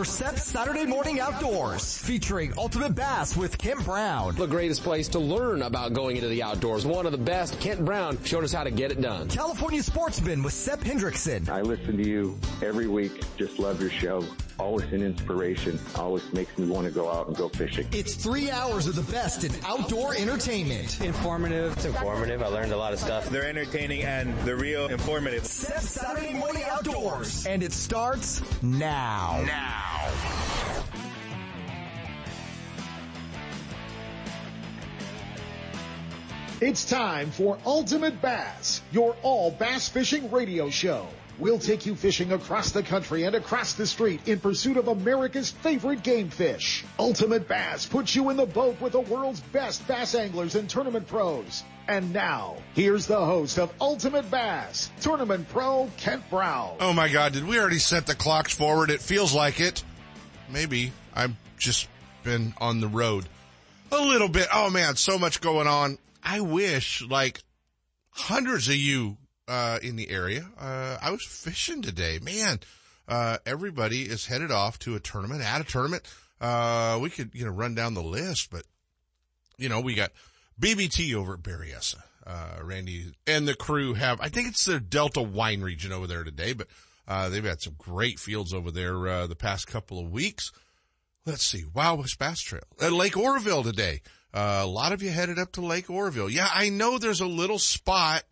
for SEP's Saturday Morning Outdoors, featuring Ultimate Bass with Kent Brown. The greatest place to learn about going into the outdoors. One of the best, Kent Brown, showed us how to get it done. California Sportsman with Sep Hendrickson. I listen to you every week. Just love your show always an inspiration. Always makes me want to go out and go fishing. It's three hours of the best in outdoor entertainment. Informative. It's informative. I learned a lot of stuff. They're entertaining and they're real informative. Sep Saturday Morning Outdoors. And it starts now. Now. It's time for Ultimate Bass, your all bass fishing radio show. We'll take you fishing across the country and across the street in pursuit of America's favorite game fish. Ultimate Bass puts you in the boat with the world's best bass anglers and tournament pros. And now, here's the host of Ultimate Bass, Tournament Pro Kent Brown. Oh my God, did we already set the clocks forward? It feels like it. Maybe. I've just been on the road a little bit. Oh man, so much going on. I wish like hundreds of you uh, in the area. Uh, I was fishing today. Man, uh, everybody is headed off to a tournament, at a tournament. Uh, we could, you know, run down the list, but, you know, we got BBT over at Berryessa. Uh, Randy and the crew have, I think it's the Delta wine region over there today, but, uh, they've had some great fields over there, uh, the past couple of weeks. Let's see. Wild West Bass Trail at Lake Oroville today. Uh, a lot of you headed up to Lake Oroville. Yeah, I know there's a little spot,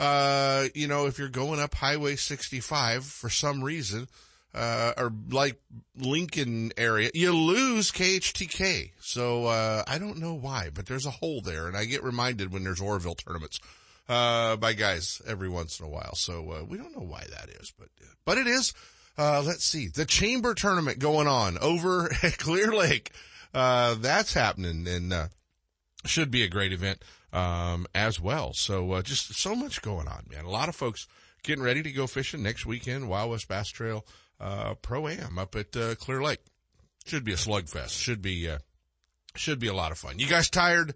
uh, you know, if you're going up Highway 65 for some reason, uh, or like Lincoln area, you lose KHTK. So, uh, I don't know why, but there's a hole there and I get reminded when there's Oroville tournaments, uh, by guys every once in a while. So, uh, we don't know why that is, but, but it is. Uh, let's see, the chamber tournament going on over at Clear Lake. Uh, that's happening and, uh, should be a great event um, as well. So uh, just so much going on, man. A lot of folks getting ready to go fishing next weekend. Wild West Bass Trail uh, Pro Am up at uh, Clear Lake. Should be a slugfest. Should be uh, should be a lot of fun. You guys tired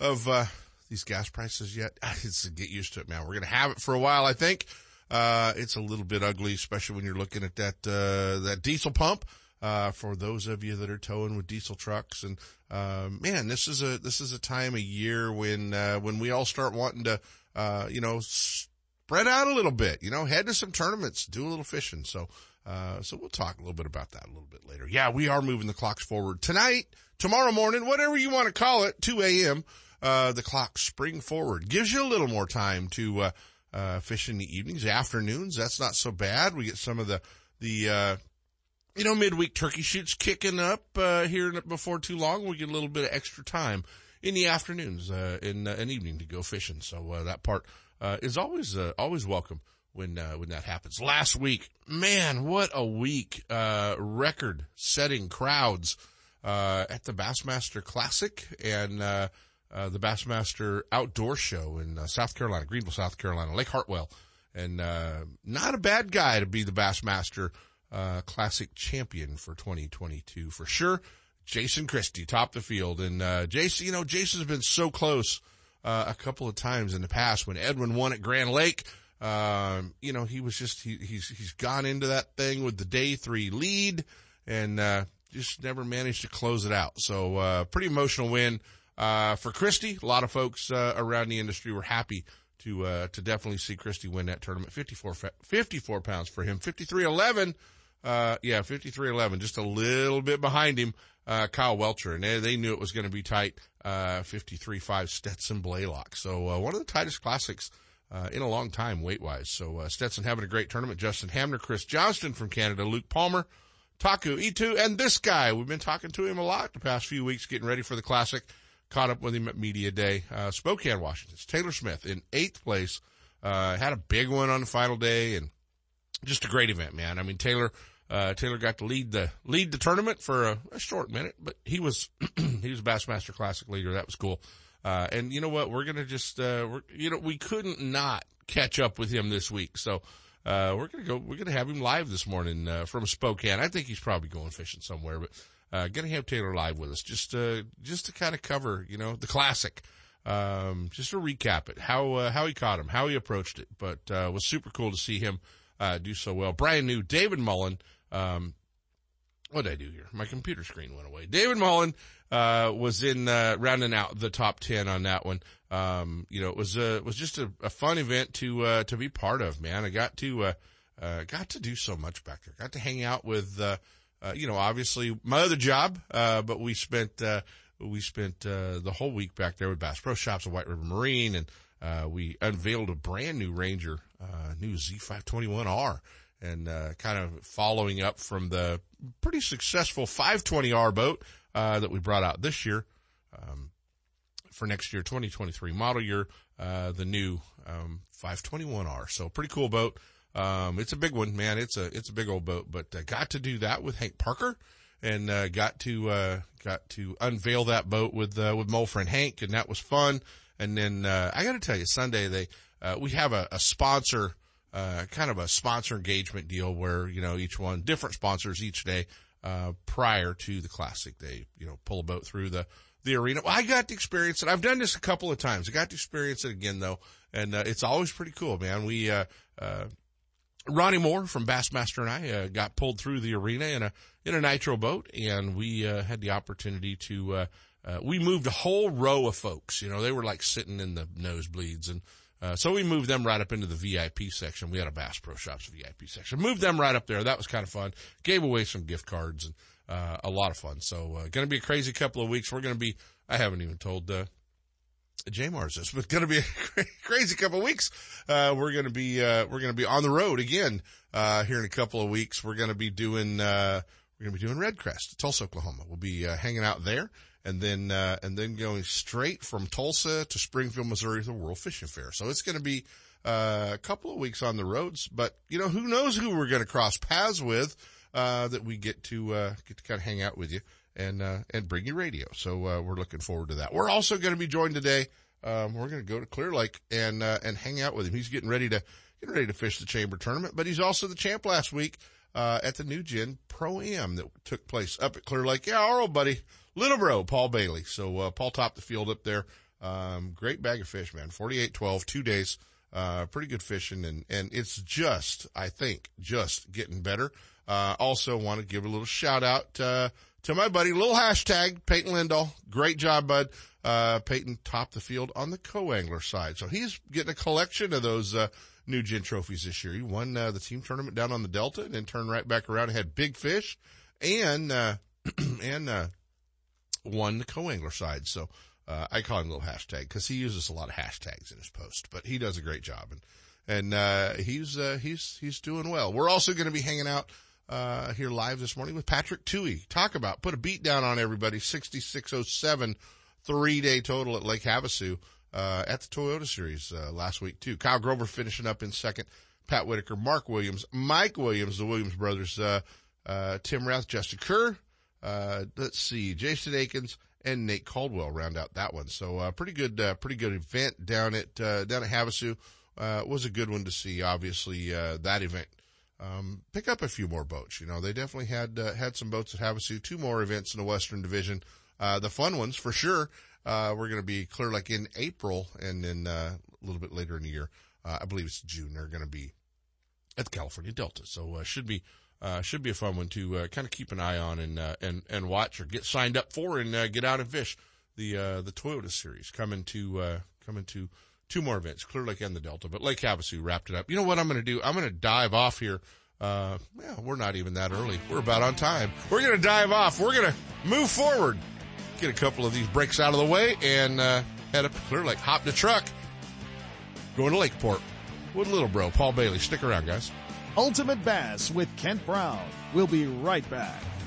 of uh, these gas prices yet? It's get used to it, man. We're gonna have it for a while, I think. Uh, it's a little bit ugly, especially when you're looking at that uh, that diesel pump. Uh, for those of you that are towing with diesel trucks. And, uh, man, this is a, this is a time of year when, uh, when we all start wanting to, uh, you know, spread out a little bit, you know, head to some tournaments, do a little fishing. So, uh, so we'll talk a little bit about that a little bit later. Yeah, we are moving the clocks forward tonight, tomorrow morning, whatever you want to call it, 2 a.m. Uh, the clock spring forward gives you a little more time to, uh, uh, fish in the evenings, afternoons. That's not so bad. We get some of the, the, uh, you know, midweek turkey shoots kicking up uh, here before too long. We get a little bit of extra time in the afternoons, in an evening to go fishing. So that part uh, is always always welcome when uh, when that happens. Last week, man, what a week! Uh, record setting crowds uh, at the Bassmaster Classic and uh, the Bassmaster Outdoor Show in uh, South Carolina, Greenville, South Carolina, Lake Hartwell, and uh, not a bad guy to be the Bassmaster uh, classic champion for 2022 for sure. Jason Christie topped the field and, uh, Jason, you know, Jason's been so close, uh, a couple of times in the past when Edwin won at Grand Lake. Um, you know, he was just, he, he's, he's gone into that thing with the day three lead and, uh, just never managed to close it out. So, uh, pretty emotional win, uh, for Christie. A lot of folks, uh, around the industry were happy to, uh, to definitely see Christie win that tournament. 54, 54 pounds for him. 53-11 uh, yeah, 53-11, just a little bit behind him, uh, Kyle Welcher. And they, they knew it was going to be tight, uh, 53-5 Stetson Blaylock. So, uh, one of the tightest classics, uh, in a long time weight-wise. So, uh, Stetson having a great tournament. Justin Hamner, Chris Johnston from Canada, Luke Palmer, Taku Ito, and this guy. We've been talking to him a lot the past few weeks, getting ready for the classic. Caught up with him at Media Day, uh, Spokane, Washington. Taylor Smith in eighth place. Uh, had a big one on the final day and just a great event, man. I mean, Taylor, uh, Taylor got to lead the lead the tournament for a, a short minute, but he was he was Bassmaster Classic leader. That was cool. Uh, and you know what? We're gonna just uh, we're you know we couldn't not catch up with him this week, so uh, we're gonna go. We're gonna have him live this morning uh, from Spokane. I think he's probably going fishing somewhere, but uh, gonna have Taylor live with us just uh, just to kind of cover you know the classic. Um, just to recap it, how uh, how he caught him, how he approached it, but uh, was super cool to see him uh, do so well. Brian New, David Mullen, um, what did I do here? My computer screen went away. David Mullen, uh, was in, uh, rounding out the top 10 on that one. Um, you know, it was, uh, was just a, a, fun event to, uh, to be part of, man. I got to, uh, uh, got to do so much back there. Got to hang out with, you know, obviously my other job, but we spent, we spent, the whole week back there with Bass Pro Shops and White River Marine and, we unveiled a brand new Ranger, new Z521R and uh, kind of following up from the pretty successful 520R boat uh, that we brought out this year um, for next year, 2023 model year, uh, the new um, 521R. So pretty cool boat. Um, it's a big one, man. It's a it's a big old boat, but uh, got to do that with Hank Parker, and uh, got to uh, got to unveil that boat with with my old friend Hank, and that was fun. And then I got to tell you, Sunday they we have a, a sponsor uh, kind of a sponsor engagement deal where, you know, each one, different sponsors each day, uh, prior to the classic. They, you know, pull a boat through the, the arena. Well, I got to experience it. I've done this a couple of times. I got to experience it again though. And, uh, it's always pretty cool, man. We, uh, uh, Ronnie Moore from Bassmaster and I, uh, got pulled through the arena in a, in a nitro boat and we, had the opportunity to, we moved a whole row of folks. You know, they were like sitting in the nosebleeds and, uh, so we moved them right up into the VIP section. We had a Bass Pro Shops VIP section. Moved them right up there. That was kind of fun. Gave away some gift cards and uh, a lot of fun. So uh, going to be a crazy couple of weeks. We're going to be. I haven't even told uh, J Mars but going to be a crazy couple of weeks. Uh, we're going to be uh, we're going to be on the road again uh, here in a couple of weeks. We're going to be doing uh, we're going to be doing Redcrest, Tulsa, Oklahoma. We'll be uh, hanging out there and then uh, and then going straight from Tulsa to Springfield, Missouri, to the World Fishing Fair. So it's going to be uh, a couple of weeks on the roads, but you know who knows who we're going to cross paths with uh, that we get to uh, get to kind of hang out with you and uh, and bring you radio. So uh, we're looking forward to that. We're also going to be joined today. Um, we're going to go to Clear Lake and and hang out with him. He's getting ready to getting ready to fish the chamber tournament, but he's also the champ last week. at the New Gen Pro Am that took place up at Clear Lake. Yeah, our old buddy, Little Bro, Paul Bailey. So, uh, Paul topped the field up there. Um, great bag of fish, man. 48, 12, two days. Uh, pretty good fishing and, and it's just, I think, just getting better. Uh, also want to give a little shout out, uh, to my buddy, little hashtag, Peyton Lindahl. Great job, bud. Uh, Peyton topped the field on the co-angler side. So he's getting a collection of those, uh, new gen trophies this year. He won, uh, the team tournament down on the Delta and then turned right back around and had big fish and, uh, and, uh, won the co-angler side. So, uh, I call him little hashtag because he uses a lot of hashtags in his post, but he does a great job and, and, uh, he's, uh, he's, he's doing well. We're also going to be hanging out, uh, here live this morning with Patrick Touey. Talk about, put a beat down on everybody. 6607 three day total at Lake Havasu, uh, at the Toyota series, uh, last week too. Kyle Grover finishing up in second. Pat Whitaker, Mark Williams, Mike Williams, the Williams brothers, uh, uh, Tim Rath, Justin Kerr, uh, let's see, Jason Akins and Nate Caldwell round out that one. So, pretty good, pretty good event down at, down at Havasu. Uh, was a good one to see, obviously, uh, that event. Um, pick up a few more boats. You know, they definitely had, uh, had some boats at Havasu, two more events in the Western Division. the fun ones for sure. we're going to be Clear Lake in April and then, a little bit later in the year. I believe it's June. They're going to be at the California Delta. So, should be, uh, should be a fun one to uh, kind of keep an eye on and uh, and and watch or get signed up for and uh, get out and fish the uh, the Toyota Series coming to uh, coming to two more events, Clear Lake and the Delta, but Lake Havasu wrapped it up. You know what I'm going to do? I'm going to dive off here. Uh, well, we're not even that early. We're about on time. We're going to dive off. We're going to move forward, get a couple of these breaks out of the way, and uh, head up to Clear Lake. Hop the truck, going to Lakeport with little bro Paul Bailey. Stick around, guys. Ultimate Bass with Kent Brown. We'll be right back.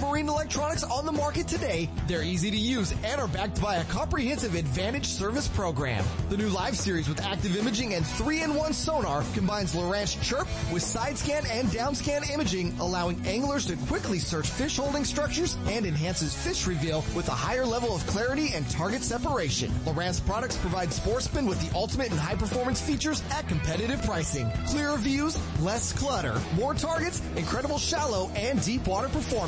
marine electronics on the market today. They're easy to use and are backed by a comprehensive advantage service program. The new Live series with active imaging and 3-in-1 sonar combines Lowrance Chirp with side scan and down scan imaging, allowing anglers to quickly search fish holding structures and enhances fish reveal with a higher level of clarity and target separation. Lowrance products provide sportsmen with the ultimate and high performance features at competitive pricing. Clearer views, less clutter, more targets, incredible shallow and deep water performance.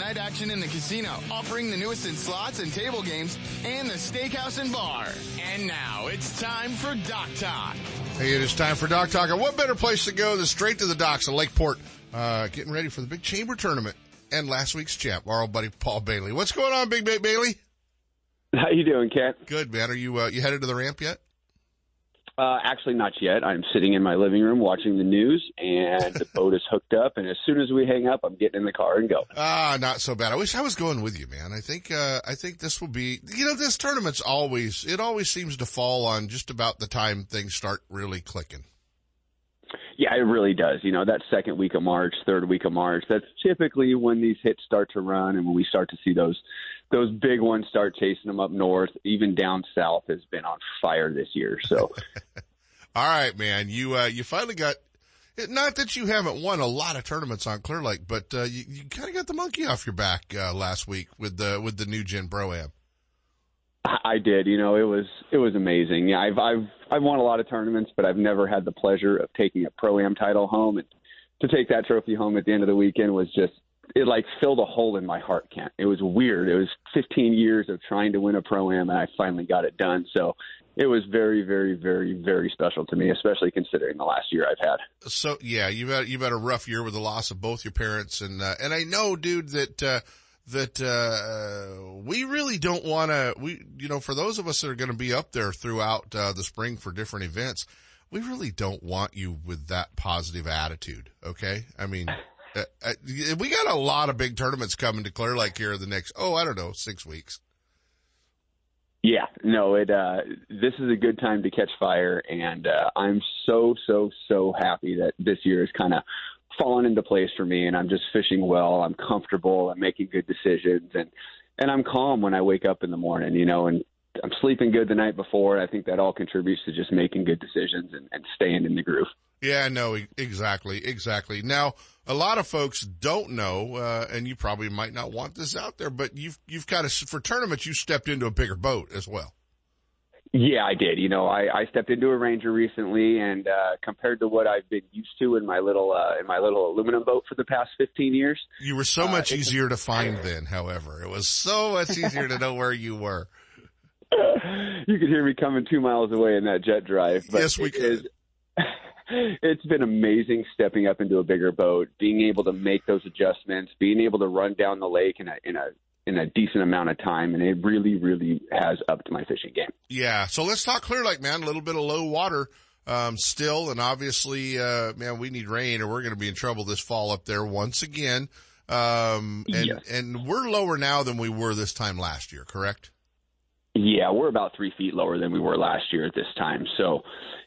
night action in the casino, offering the newest in slots and table games, and the steakhouse and bar. And now it's time for Dock Talk. Hey, it is time for Dock Talk. And what better place to go than straight to the docks of Lakeport, uh, getting ready for the big chamber tournament and last week's champ, our old buddy Paul Bailey. What's going on, Big Bait Bailey? How you doing, Kent? Good, man. Are you, uh, you headed to the ramp yet? Uh, actually, not yet. I'm sitting in my living room watching the news, and the boat is hooked up. And as soon as we hang up, I'm getting in the car and go. Ah, not so bad. I wish I was going with you, man. I think, uh, I think this will be, you know, this tournament's always, it always seems to fall on just about the time things start really clicking. Yeah, it really does. You know, that second week of March, third week of March, that's typically when these hitch start to run and when we start to see those those big ones start chasing them up north. Even down south has been on fire this year. So All right, man. You uh you finally got not that you haven't won a lot of tournaments on Clear Lake, but uh you, you kind of got the monkey off your back uh last week with the with the new Gen Pro Am. I did. You know, it was it was amazing. Yeah, I've I've I've won a lot of tournaments, but I've never had the pleasure of taking a pro am title home. And to take that trophy home at the end of the weekend was just it like filled a hole in my heart, Kent. It was weird. It was 15 years of trying to win a pro am, and I finally got it done. So it was very, very, very, very special to me, especially considering the last year I've had. So yeah, you've had you've had a rough year with the loss of both your parents, and uh, and I know, dude, that. uh that uh we really don't want to we you know for those of us that are going to be up there throughout uh, the spring for different events we really don't want you with that positive attitude okay i mean uh, uh, we got a lot of big tournaments coming to clear lake here the next oh i don't know six weeks yeah no it uh this is a good time to catch fire and uh i'm so so so happy that this year is kind of fallen into place for me and I'm just fishing well. I'm comfortable. I'm making good decisions and and I'm calm when I wake up in the morning, you know, and I'm sleeping good the night before. I think that all contributes to just making good decisions and, and staying in the groove. Yeah, no, exactly, exactly. Now, a lot of folks don't know, uh, and you probably might not want this out there, but you've you've kind of for tournaments you stepped into a bigger boat as well. Yeah, I did. You know, I, I stepped into a Ranger recently, and uh, compared to what I've been used to in my little uh, in my little aluminum boat for the past fifteen years, you were so much uh, easier to find then. However, it was so much easier to know where you were. You could hear me coming two miles away in that jet drive. But yes, we could. it's been amazing stepping up into a bigger boat, being able to make those adjustments, being able to run down the lake in a in a in a decent amount of time, and it really, really has upped my fishing game. Yeah. So let's talk Clear Lake, man. A little bit of low water um, still, and obviously, uh, man, we need rain, or we're going to be in trouble this fall up there once again. Um, and yes. and we're lower now than we were this time last year, correct? Yeah, we're about three feet lower than we were last year at this time. So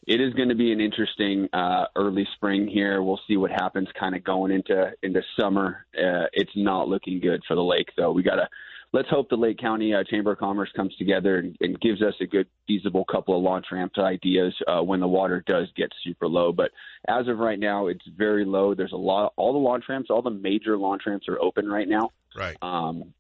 it is going to be an interesting uh, early spring here. We'll see what happens kind of going into into summer. Uh, it's not looking good for the lake, though. We got to let's hope the Lake County uh, Chamber of Commerce comes together and, and, gives us a good, feasible couple of launch ramps ideas uh, when the water does get super low. But as of right now, it's very low. There's a lot. All the launch ramps, all the major launch ramps are open right now. Right. Um,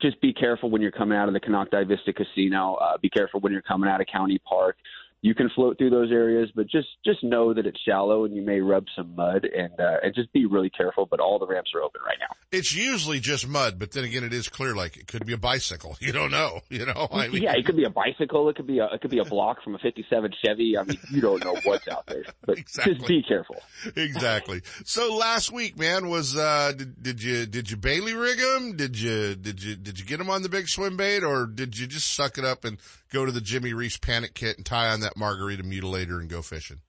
just be careful when you're coming out of the Konocti Vista Casino. Uh, be careful when you're coming out of County Park you can float through those areas, but just just know that it's shallow and you may rub some mud and uh, and just be really careful. But all the ramps are open right now. It's usually just mud, but then again, it is clear like it could be a bicycle. You don't know. You know. I mean, yeah, it could be a bicycle. It could be a it could be a block from a '57 Chevy. I mean, you don't know what's out there, but exactly. just be careful. exactly. So last week, man, was uh did, did you did you Bailey rig them? Did you did you did you get them on the big swim bait, or did you just suck it up and go to the Jimmy Reese panic kit and tie on that margarita mutilator and go fishing?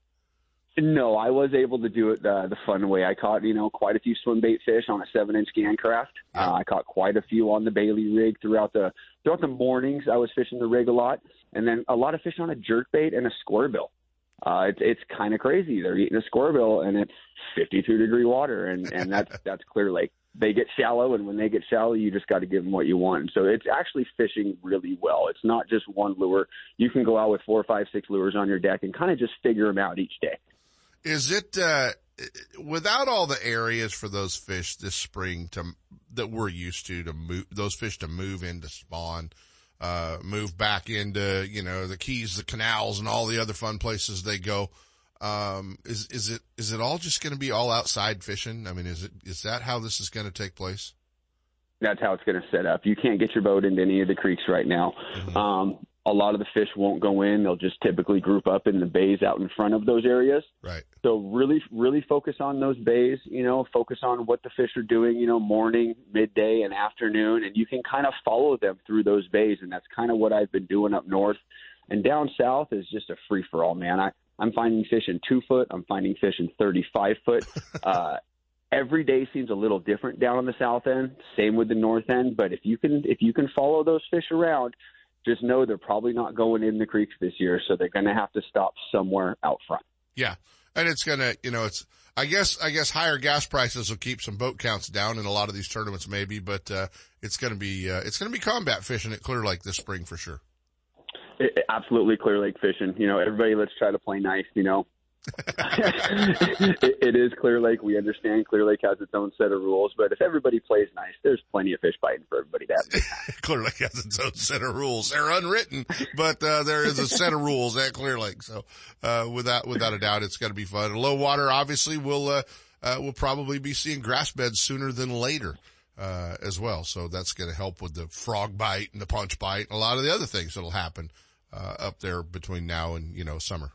No, I was able to do it uh, the fun way. I caught, you know, quite a few swim bait fish on a seven inch GAN craft. Uh, I caught quite a few on the Bailey rig throughout the throughout the mornings. I was fishing the rig a lot, and then a lot of fish on a jerk bait and a square bill. Uh, it's it's kind of crazy. They're eating a square bill, and it's 52 degree water, and and that's that's Clear Lake they get shallow, and when they get shallow, you just got to give them what you want. So it's actually fishing really well. It's not just one lure. You can go out with four, five, six lures on your deck and kind of just figure them out each day. Is it uh, without all the areas for those fish this spring to that we're used to to move those fish to move into spawn? Uh, move back into, you know, the keys, the canals and all the other fun places they go. Um, is is it is it all just going to be all outside fishing? I mean, is it is that how this is going to take place? That's how it's going to set up. You can't get your boat into any of the creeks right now. Mm-hmm. Um, a lot of the fish won't go in. They'll just typically group up in the bays out in front of those areas. Right. So really, really focus on those bays. You know, focus on what the fish are doing. You know, morning, midday, and afternoon, and you can kind of follow them through those bays. And that's kind of what I've been doing up north. And down south is just a free for all, man. I I'm finding fish in two foot. I'm finding fish in 35 foot. Uh, every day seems a little different down on the south end. Same with the north end. But if you can, if you can follow those fish around, just know they're probably not going in the creeks this year. So they're going to have to stop somewhere out front. Yeah. And it's going to, you know, it's, I guess, I guess higher gas prices will keep some boat counts down in a lot of these tournaments maybe, but, uh, it's going to be, uh, it's going to be combat fishing at Clear Lake this spring for sure. It, absolutely clear lake fishing. You know, everybody let's try to play nice, you know. it, it is Clear Lake. We understand Clear Lake has its own set of rules, but if everybody plays nice, there's plenty of fish biting for everybody to have. Clear Lake has its own set of rules. They're unwritten, but uh, there is a set of rules at Clear Lake. So uh, without without a doubt, it's going to be fun. Low water, obviously, we'll uh, uh, we'll probably be seeing grass beds sooner than later. Uh, as well. So that's going to help with the frog bite and the punch bite and a lot of the other things that'll happen uh, up there between now and you know summer.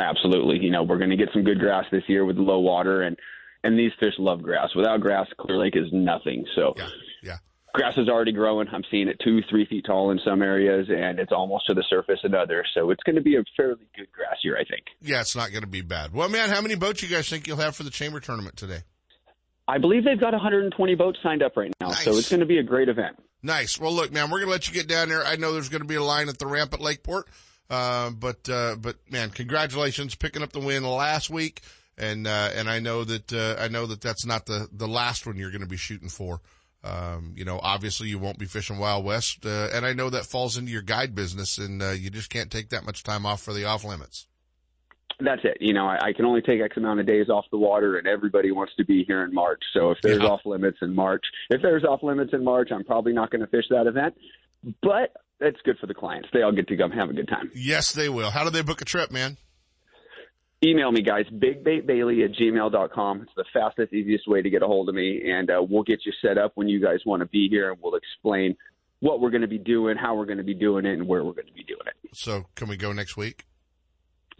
Absolutely, you know we're going to get some good grass this year with low water, and and these fish love grass. Without grass, Clear Lake is nothing. So yeah, yeah. Grass is already growing. I'm seeing it two, three feet tall in some areas, and it's almost to the surface in others. So it's going to be a fairly good grass year, I think. Yeah, it's not going to be bad. Well, man, how many boats you guys think you'll have for the chamber tournament today? I believe they've got 120 boats signed up right now, nice. so it's going to be a great event. Nice. Well, look, man, we're going to let you get down there. I know there's going to be a line at the ramp at Lakeport. Uh, but, uh, but man, congratulations picking up the win last week. And, uh, and I know that, uh, I know that that's not the, the last one you're going to be shooting for. Um, you know, obviously you won't be fishing Wild West, uh, and I know that falls into your guide business and, uh, you just can't take that much time off for the off limits. That's it. You know, I, I can only take X amount of days off the water, and everybody wants to be here in March. So if there's Yeah. off limits in March, if there's off limits in March, I'm probably not going to fish that event. But it's good for the clients. They all get to come have a good time. Yes, they will. How do they book a trip, man? Email me, guys, bigbaitbailey at gmail.com. It's the fastest, easiest way to get a hold of me, and uh, we'll get you set up when you guys want to be here, and we'll explain what we're going to be doing, how we're going to be doing it, and where we're going to be doing it. So can we go next week?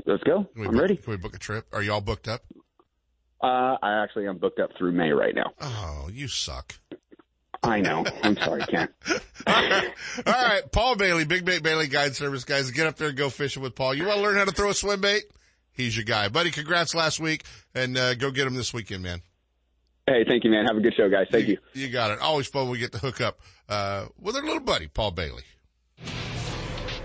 Let's go. Can we I'm book, ready. Can we book a trip? Are you all booked up? Uh, I actually am booked up through May right now. Oh, you suck. I know. I'm sorry, Kent. All right, Paul Bailey, Big Bait Bailey Guide Service guys, get up there and go fishing with Paul. You want to learn how to throw a swim bait? He's your guy, buddy. Congrats last week, and uh, go get him this weekend, man. Hey, thank you, man. Have a good show, guys. Thank you. You got it. Always fun when we get to hook up uh, with our little buddy, Paul Bailey.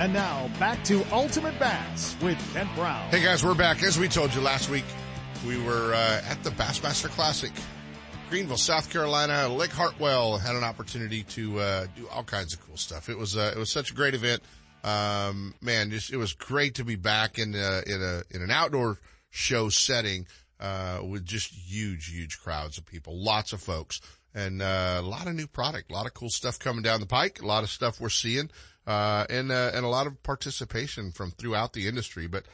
And now back to Ultimate Bass with Kent Brown. Hey guys, we're back. As we told you last week, we were uh, at the Bassmaster Classic, Greenville, South Carolina. Lake Hartwell had an opportunity to uh, do all kinds of cool stuff. It was uh, it was such a great event. Um, man, just it was great to be back in a, in a in an outdoor show setting uh, with just huge, huge crowds of people, lots of folks, and uh, a lot of new product, a lot of cool stuff coming down the pike, a lot of stuff we're seeing, uh, and uh, and a lot of participation from throughout the industry. But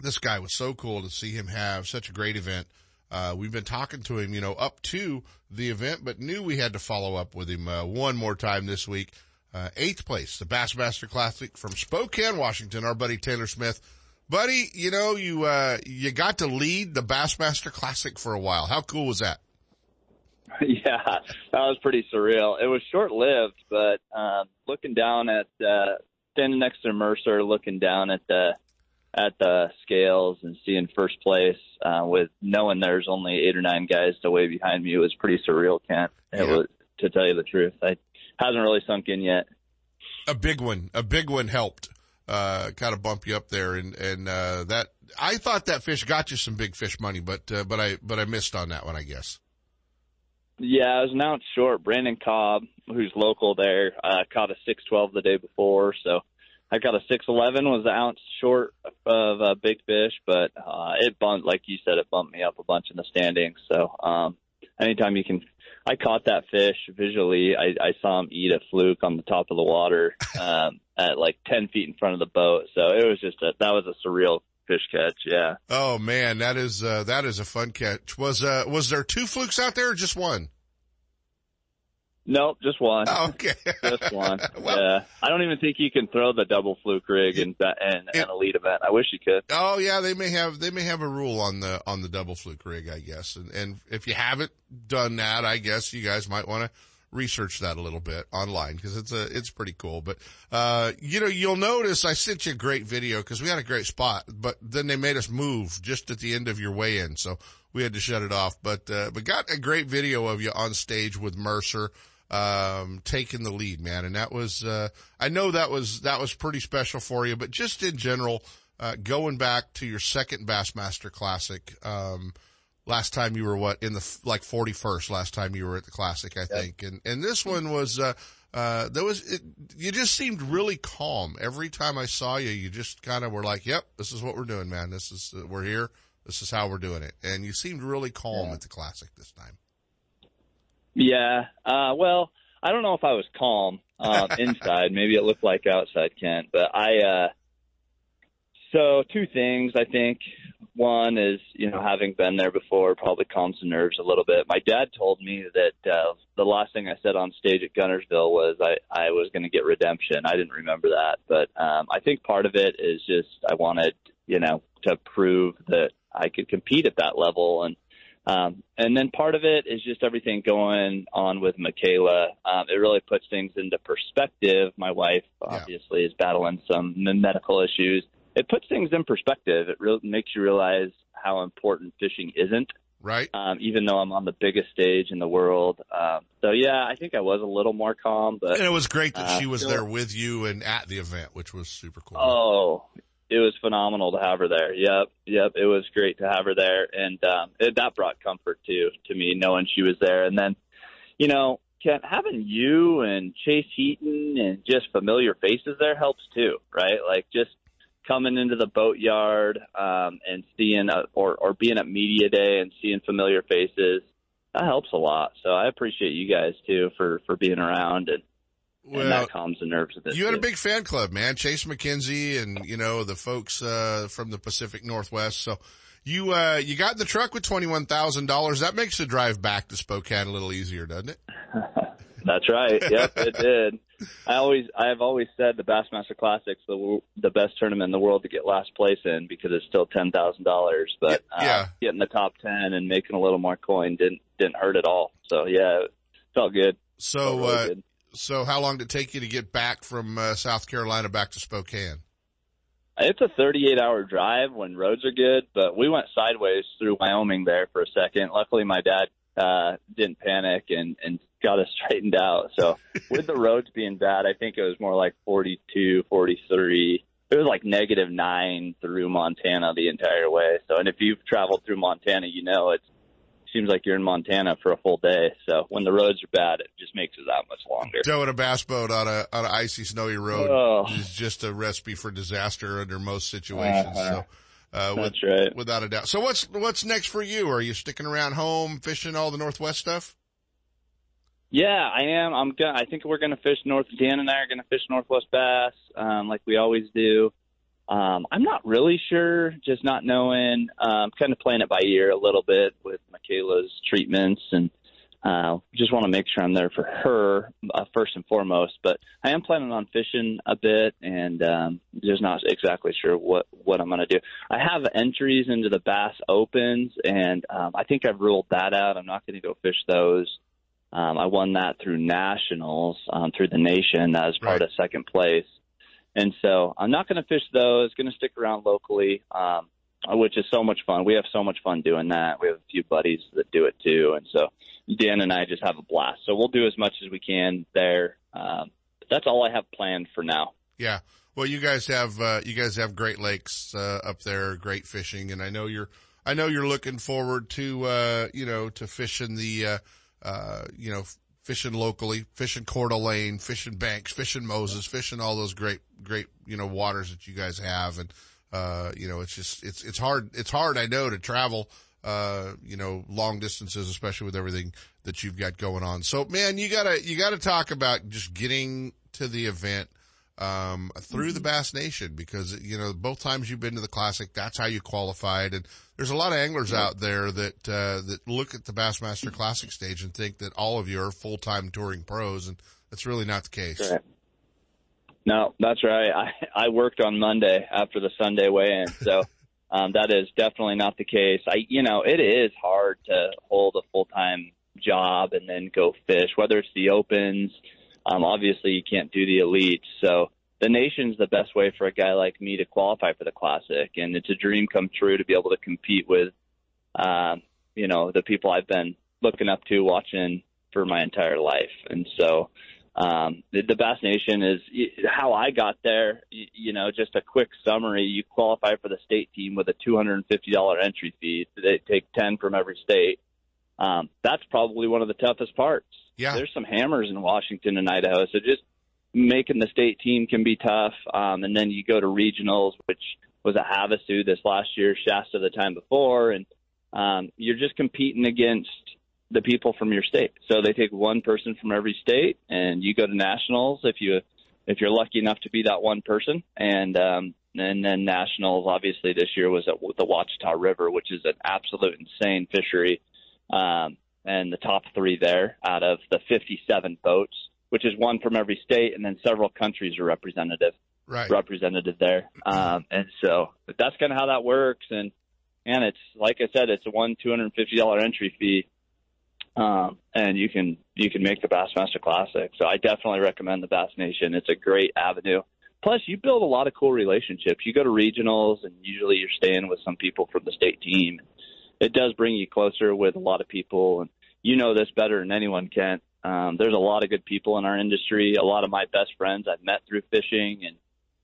this guy was so cool to see him have such a great event. Uh, we've been talking to him, you know, up to the event, but knew we had to follow up with him uh, one more time this week. Uh, eighth place, the Bassmaster Classic from Spokane, Washington. Our buddy Taylor Smith, buddy, you know, you uh, you got to lead the Bassmaster Classic for a while. How cool was that? yeah, that was pretty surreal. It was short lived, but um, looking down at uh, standing next to Mercer, looking down at the at the scales and seeing first place uh, with knowing there's only eight or nine guys away behind me, was pretty surreal. Kent, it Yeah. was to tell you the truth. I hasn't really sunk in yet. a big one, a big one helped, uh, kind of bump you up there. And, and, uh, that, I thought that fish got you some big fish money, but, uh, but I, but I missed on that one, I guess. Yeah, I was an ounce short. Brandon Cobb, who's local there, uh, caught a six twelve the day before, so I got a six eleven. Was an ounce short of a big fish, but uh, it bumped, like you said, it bumped me up a bunch in the standings. So um, anytime you can, I caught that fish visually. I, I saw him eat a fluke on the top of the water um, at like ten feet in front of the boat. So it was just a that was a surreal fish catch. Yeah. Oh man, that is, uh, that is a fun catch. Was, uh, was there two flukes out there or just one? Nope, just one. Oh, okay. Just one. Well- yeah. I don't even think you can throw the double fluke rig in an elite event. I wish you could. Oh yeah, they may have they may have a rule on the on the double fluke rig, I guess. And and if you haven't done that, I guess you guys might want to research that a little bit online because it's a it's pretty cool. But uh, you know, you'll notice I sent you a great video because we had a great spot, but then they made us move just at the end of your weigh in, so we had to shut it off. But uh, but got a great video of you on stage with Mercer um, taking the lead, man. And that was, uh, I know that was, that was pretty special for you, but just in general, uh, going back to your second Bassmaster Classic, um, last time you were what in the like 41st last time you were at the classic i think and and this one was uh uh, there was, it, you just seemed really calm. Every time I saw you, you just kind of were like, yep, this is what we're doing, man. This is, uh, we're here. This is how we're doing it. And you seemed really calm yeah. at the classic this time. Yeah. Uh, well, I don't know if I was calm, uh, inside. Maybe it looked like outside Kent, but I, uh, so two things I think. One is, you know, having been there before probably calms the nerves a little bit. My dad told me that uh, the last thing I said on stage at Guntersville was I, I was going to get redemption. I didn't remember that, but um, I think part of it is just I wanted, you know, to prove that I could compete at that level, and um, and then part of it is just everything going on with Michaela. Um, it really puts things into perspective. My wife obviously yeah. is battling some medical issues it puts things in perspective. It really makes you realize how important fishing isn't. Right. Um, even though I'm on the biggest stage in the world. Um, so yeah, I think I was a little more calm, but and it was great that uh, she was still, there with you and at the event, which was super cool. Oh, it was phenomenal to have her there. Yep, yep, it was great to have her there, and um, it, that brought comfort to, to me knowing she was there. And then, you know, Kent, having you and Chase Heaton and just familiar faces there helps too, right? Like just coming into the boatyard um, and seeing a, or or being at media day and seeing familiar faces that helps a lot. So I appreciate you guys too for for being around and. Well, and that calms the nerves a bit. You had a big fan club, man. Chase McKenzie and, you know, the folks, uh, from the Pacific Northwest. So you, uh, you got in the truck with $21,000. That makes the drive back to Spokane a little easier, doesn't it? That's right. Yep, it did. I always, I've always said the Bassmaster Classic's the the best tournament in the world to get last place in because it's still ten thousand dollars. But yeah. uh, getting the top ten and making a little more coin didn't didn't hurt at all. So yeah, it felt good. So, felt really uh, good. so how long did it take you to get back from uh, South Carolina back to Spokane? It's a 38 hour drive when roads are good, but we went sideways through Wyoming there for a second. Luckily, my dad uh, didn't panic and, and got us straightened out. So with the roads being bad, I think it was more like 42, 43. It was like negative nine through Montana the entire way. So, and if you've traveled through Montana, you know it seems like you're in Montana for a full day. So when the roads are bad, it just makes it that much longer. Towing a bass boat on a on an icy, snowy road oh. is just a recipe for disaster under most situations. Uh-huh. So. Uh, That's with, right. Without a doubt. So what's, what's next for you? Are you sticking around home, fishing all the Northwest stuff? Yeah, I am. I'm gonna. I think we're gonna fish North. Dan and I are gonna fish Northwest bass, um, like we always do. Um, I'm not really sure, just not knowing. Um, kind of playing it by ear a little bit with Michaela's treatments, and uh, just want to make sure I'm there for her uh, first and foremost. But I am planning on fishing a bit, and um, just not exactly sure what what I'm going to do. I have entries into the Bass Opens, and um, I think I've ruled that out. I'm not going to go fish those. Um, I won that through nationals, um, through the nation as part right. of second place. And so I'm not going to fish those. Going to stick around locally, um, which is so much fun. We have so much fun doing that. We have a few buddies that do it too, and so Dan and I just have a blast. So we'll do as much as we can there. Um, that's all I have planned for now. Yeah. Well, you guys have uh, you guys have Great Lakes uh, up there, great fishing, and I know you're I know you're looking forward to uh, you know to fishing the uh, you know, fishing locally, fishing Coeur d'Alene, fishing Banks, fishing Moses, fishing all those great, great, you know, waters that you guys have. And, uh, you know, it's just, it's, it's hard, it's hard, I know, to travel, uh, you know, long distances, especially with everything that you've got going on. So, man, you gotta, you gotta talk about just getting to the event, um, through the Bass Nation because, you know, both times you've been to the Classic, that's how you qualified. And there's a lot of anglers out there that, uh, that look at the Bassmaster Classic stage and think that all of you are full-time touring pros. And that's really not the case. Right. No, that's right. I, I worked on Monday after the Sunday weigh-in. So, um, that is definitely not the case. I, you know, it is hard to hold a full-time job and then go fish, whether it's the opens, um, obviously, you can't do the elite. So the nation's the best way for a guy like me to qualify for the classic, and it's a dream come true to be able to compete with, um, you know, the people I've been looking up to, watching for my entire life. And so, um, the, the Bass Nation is how I got there. You, you know, just a quick summary: you qualify for the state team with a two hundred and fifty dollar entry fee. They take ten from every state um, that's probably one of the toughest parts. Yeah. There's some hammers in Washington and Idaho, so just making the state team can be tough. Um, and then you go to regionals, which was at Havasu this last year, Shasta the time before, and um, you're just competing against the people from your state. So they take one person from every state, and you go to nationals if you if you're lucky enough to be that one person. And um, and then nationals, obviously this year was at the Ouachita River, which is an absolute insane fishery. Um, and the top three there out of the 57 boats, which is one from every state, and then several countries are representative right. represented there. Um, and so that's kind of how that works. And and it's like I said, it's a one two hundred and fifty dollar entry fee, um, and you can you can make the Bassmaster Classic. So I definitely recommend the Bass Nation. It's a great avenue. Plus, you build a lot of cool relationships. You go to regionals, and usually you're staying with some people from the state team. It does bring you closer with a lot of people, and you know this better than anyone can. Um, there's a lot of good people in our industry. A lot of my best friends I've met through fishing, and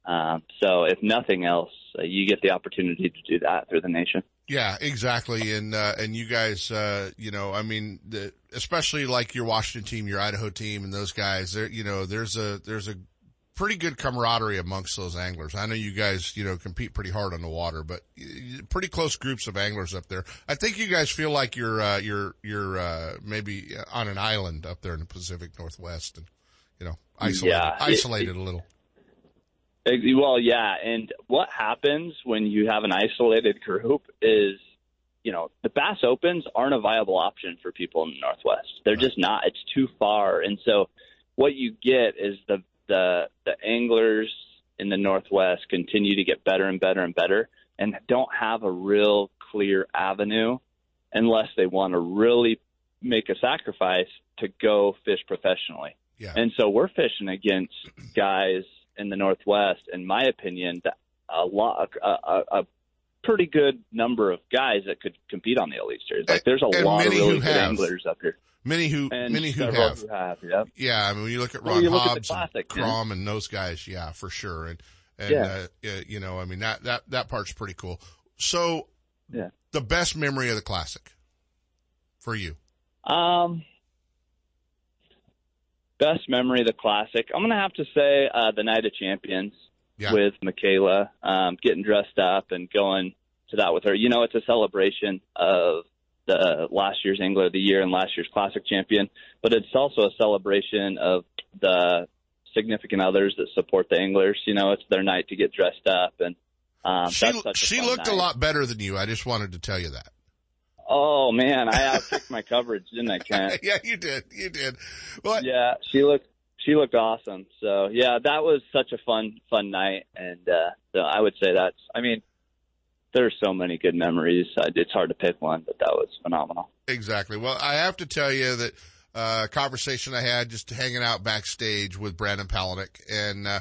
um, so if nothing else, uh, you get the opportunity to do that through the nation. Yeah, exactly. And, uh, and you guys, uh, you know, I mean, the, especially like your Washington team, your Idaho team and those guys, there, you know, there's a, there's a pretty good camaraderie amongst those anglers. I know you guys, you know, compete pretty hard on the water, but pretty close groups of anglers up there. I think you guys feel like you're, uh, you're, you're, uh, maybe on an island up there in the Pacific Northwest and, you know, isolated, yeah, isolated it, a little. Well, yeah, and what happens when you have an isolated group is, you know, the Bass Opens aren't a viable option for people in the Northwest. They're right. just not. It's too far, and so what you get is the the the anglers in the Northwest continue to get better and better and better, and don't have a real clear avenue unless they want to really make a sacrifice to go fish professionally. Yeah. And so we're fishing against guys in the Northwest, in my opinion, that a lot, a, a, a pretty good number of guys that could compete on the Elite Series. Like there's a and lot of really good have. anglers up here. Many who, and many who have. who have yep. Yeah, I mean, when you look at Ron well, look Hobbs, at classic, and Crom, and those guys, yeah, for sure. And and yeah. uh, you know, I mean that that that part's pretty cool. So, yeah, the best memory of the classic for you. Um, best memory of the classic. I'm gonna have to say uh, the night of champions yeah. with Michaela, um, getting dressed up and going to that with her. You know, it's a celebration of the last year's Angler of the Year and last year's Classic champion, but it's also a celebration of the significant others that support the anglers. You know, it's their night to get dressed up, and um, she she looked night. a lot better than you. I just wanted to tell you that. Oh man, I outkicked my coverage, didn't I, Kent? yeah, you did. You did. Well, yeah, she looked she looked awesome. So yeah, that was such a fun fun night, and uh, so I would say that's. I mean, there's so many good memories. It's hard to pick one, but that was phenomenal. Exactly. Well, I have to tell you that uh, conversation I had just hanging out backstage with Brandon Palaniuk, and uh,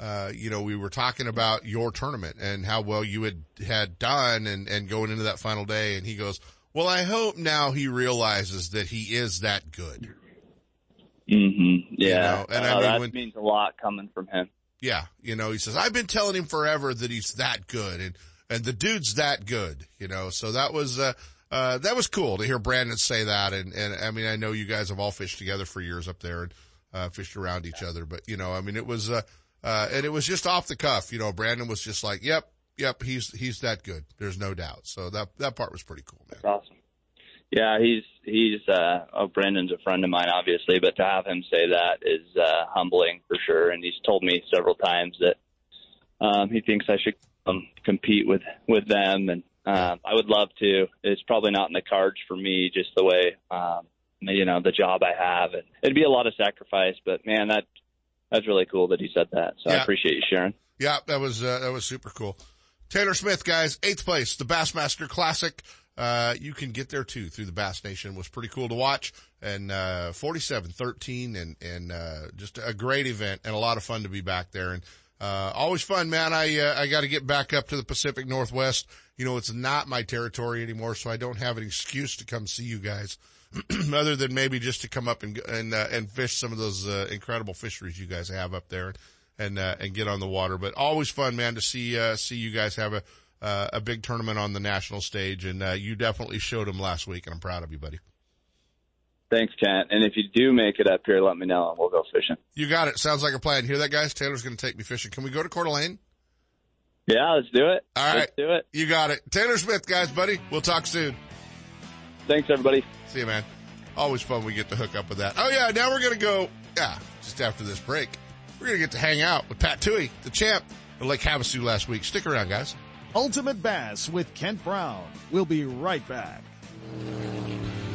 uh, you know, we were talking about your tournament and how well you had had done, and and going into that final day, and he goes well, I hope now he realizes that he is that good. Mm-hmm. Yeah. You know? And uh, I mean, that when, means a lot coming from him. Yeah. You know, he says, I've been telling him forever that he's that good and, and the dude's that good, you know, so that was, uh, uh, that was cool to hear Brandon say that. And, and I mean, I know you guys have all fished together for years up there and, uh, fished around each other, but you know, I mean, it was, uh, uh, and it was just off the cuff, you know, Brandon was just like, yep, yep, he's, he's that good. There's no doubt. So that, that part was pretty cool, man. That's awesome. Yeah, he's he's uh oh Brandon's a friend of mine obviously, but to have him say that is uh humbling for sure and he's told me several times that um he thinks I should um compete with with them and um I would love to. It's probably not in the cards for me just the way um you know, the job I have and it'd be a lot of sacrifice, but man that that's really cool that he said that. So Yeah. I appreciate you sharing. Yeah, that was, uh, that was super cool. Taylor Smith, guys, eighth place, the Bassmaster Classic. Uh, you can get there too through the Bass Nation. It was pretty cool to watch and, uh, 47-13 and, and, uh, just a great event and a lot of fun to be back there. And, uh, always fun, man. I, uh, I got to get back up to the Pacific Northwest. You know, it's not my territory anymore, so I don't have an excuse to come see you guys other than maybe just to come up and, and, uh, and fish some of those, uh, incredible fisheries you guys have up there and, uh, and get on the water. But always fun, man, to see, uh, see you guys have a, a big tournament on the national stage, and you definitely showed them last week, and I'm proud of you, buddy. Thanks, Kent. And if you do make it up here, let me know and we'll go fishing. You got it. Sounds like a plan. Hear that, guys? Taylor's going to take me fishing. Can we go to Coeur d'Alene? Yeah, let's do it. All right. Let's do it. You got it. Taylor Smith, guys, buddy. We'll talk soon. Thanks, everybody. See you, man. Always fun we get to hook up with that. Oh, yeah. Now we're going to go, yeah, just after this break. We're going to get to hang out with Pat Touey, the champ of Lake Havasu last week. Stick around, guys. Ultimate Bass with Kent Brown. We'll be right back.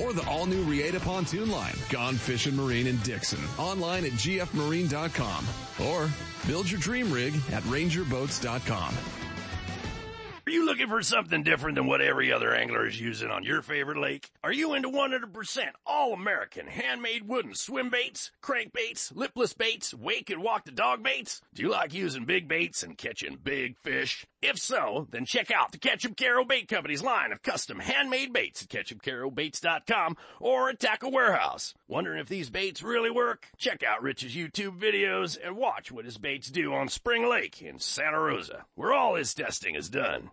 or the all new Reata pontoon line, Gone Fishing Marine in Dixon. Online at gfmarine.com or build your dream rig at rangerboats.com. Are you looking for something different than what every other angler is using on your favorite lake? Are you into 100% all American handmade wooden swim baits, crankbaits, lipless baits, wake and walk the dog baits? Do you like using big baits and catching big fish? If so, then check out the Ketchup Caro Bait Company's line of custom handmade baits at ketchupcarobaits.com or at Tackle Warehouse. Wondering if these baits really work? Check out Rich's YouTube videos and watch what his baits do on Spring Lake in Santa Rosa, where all his testing is done.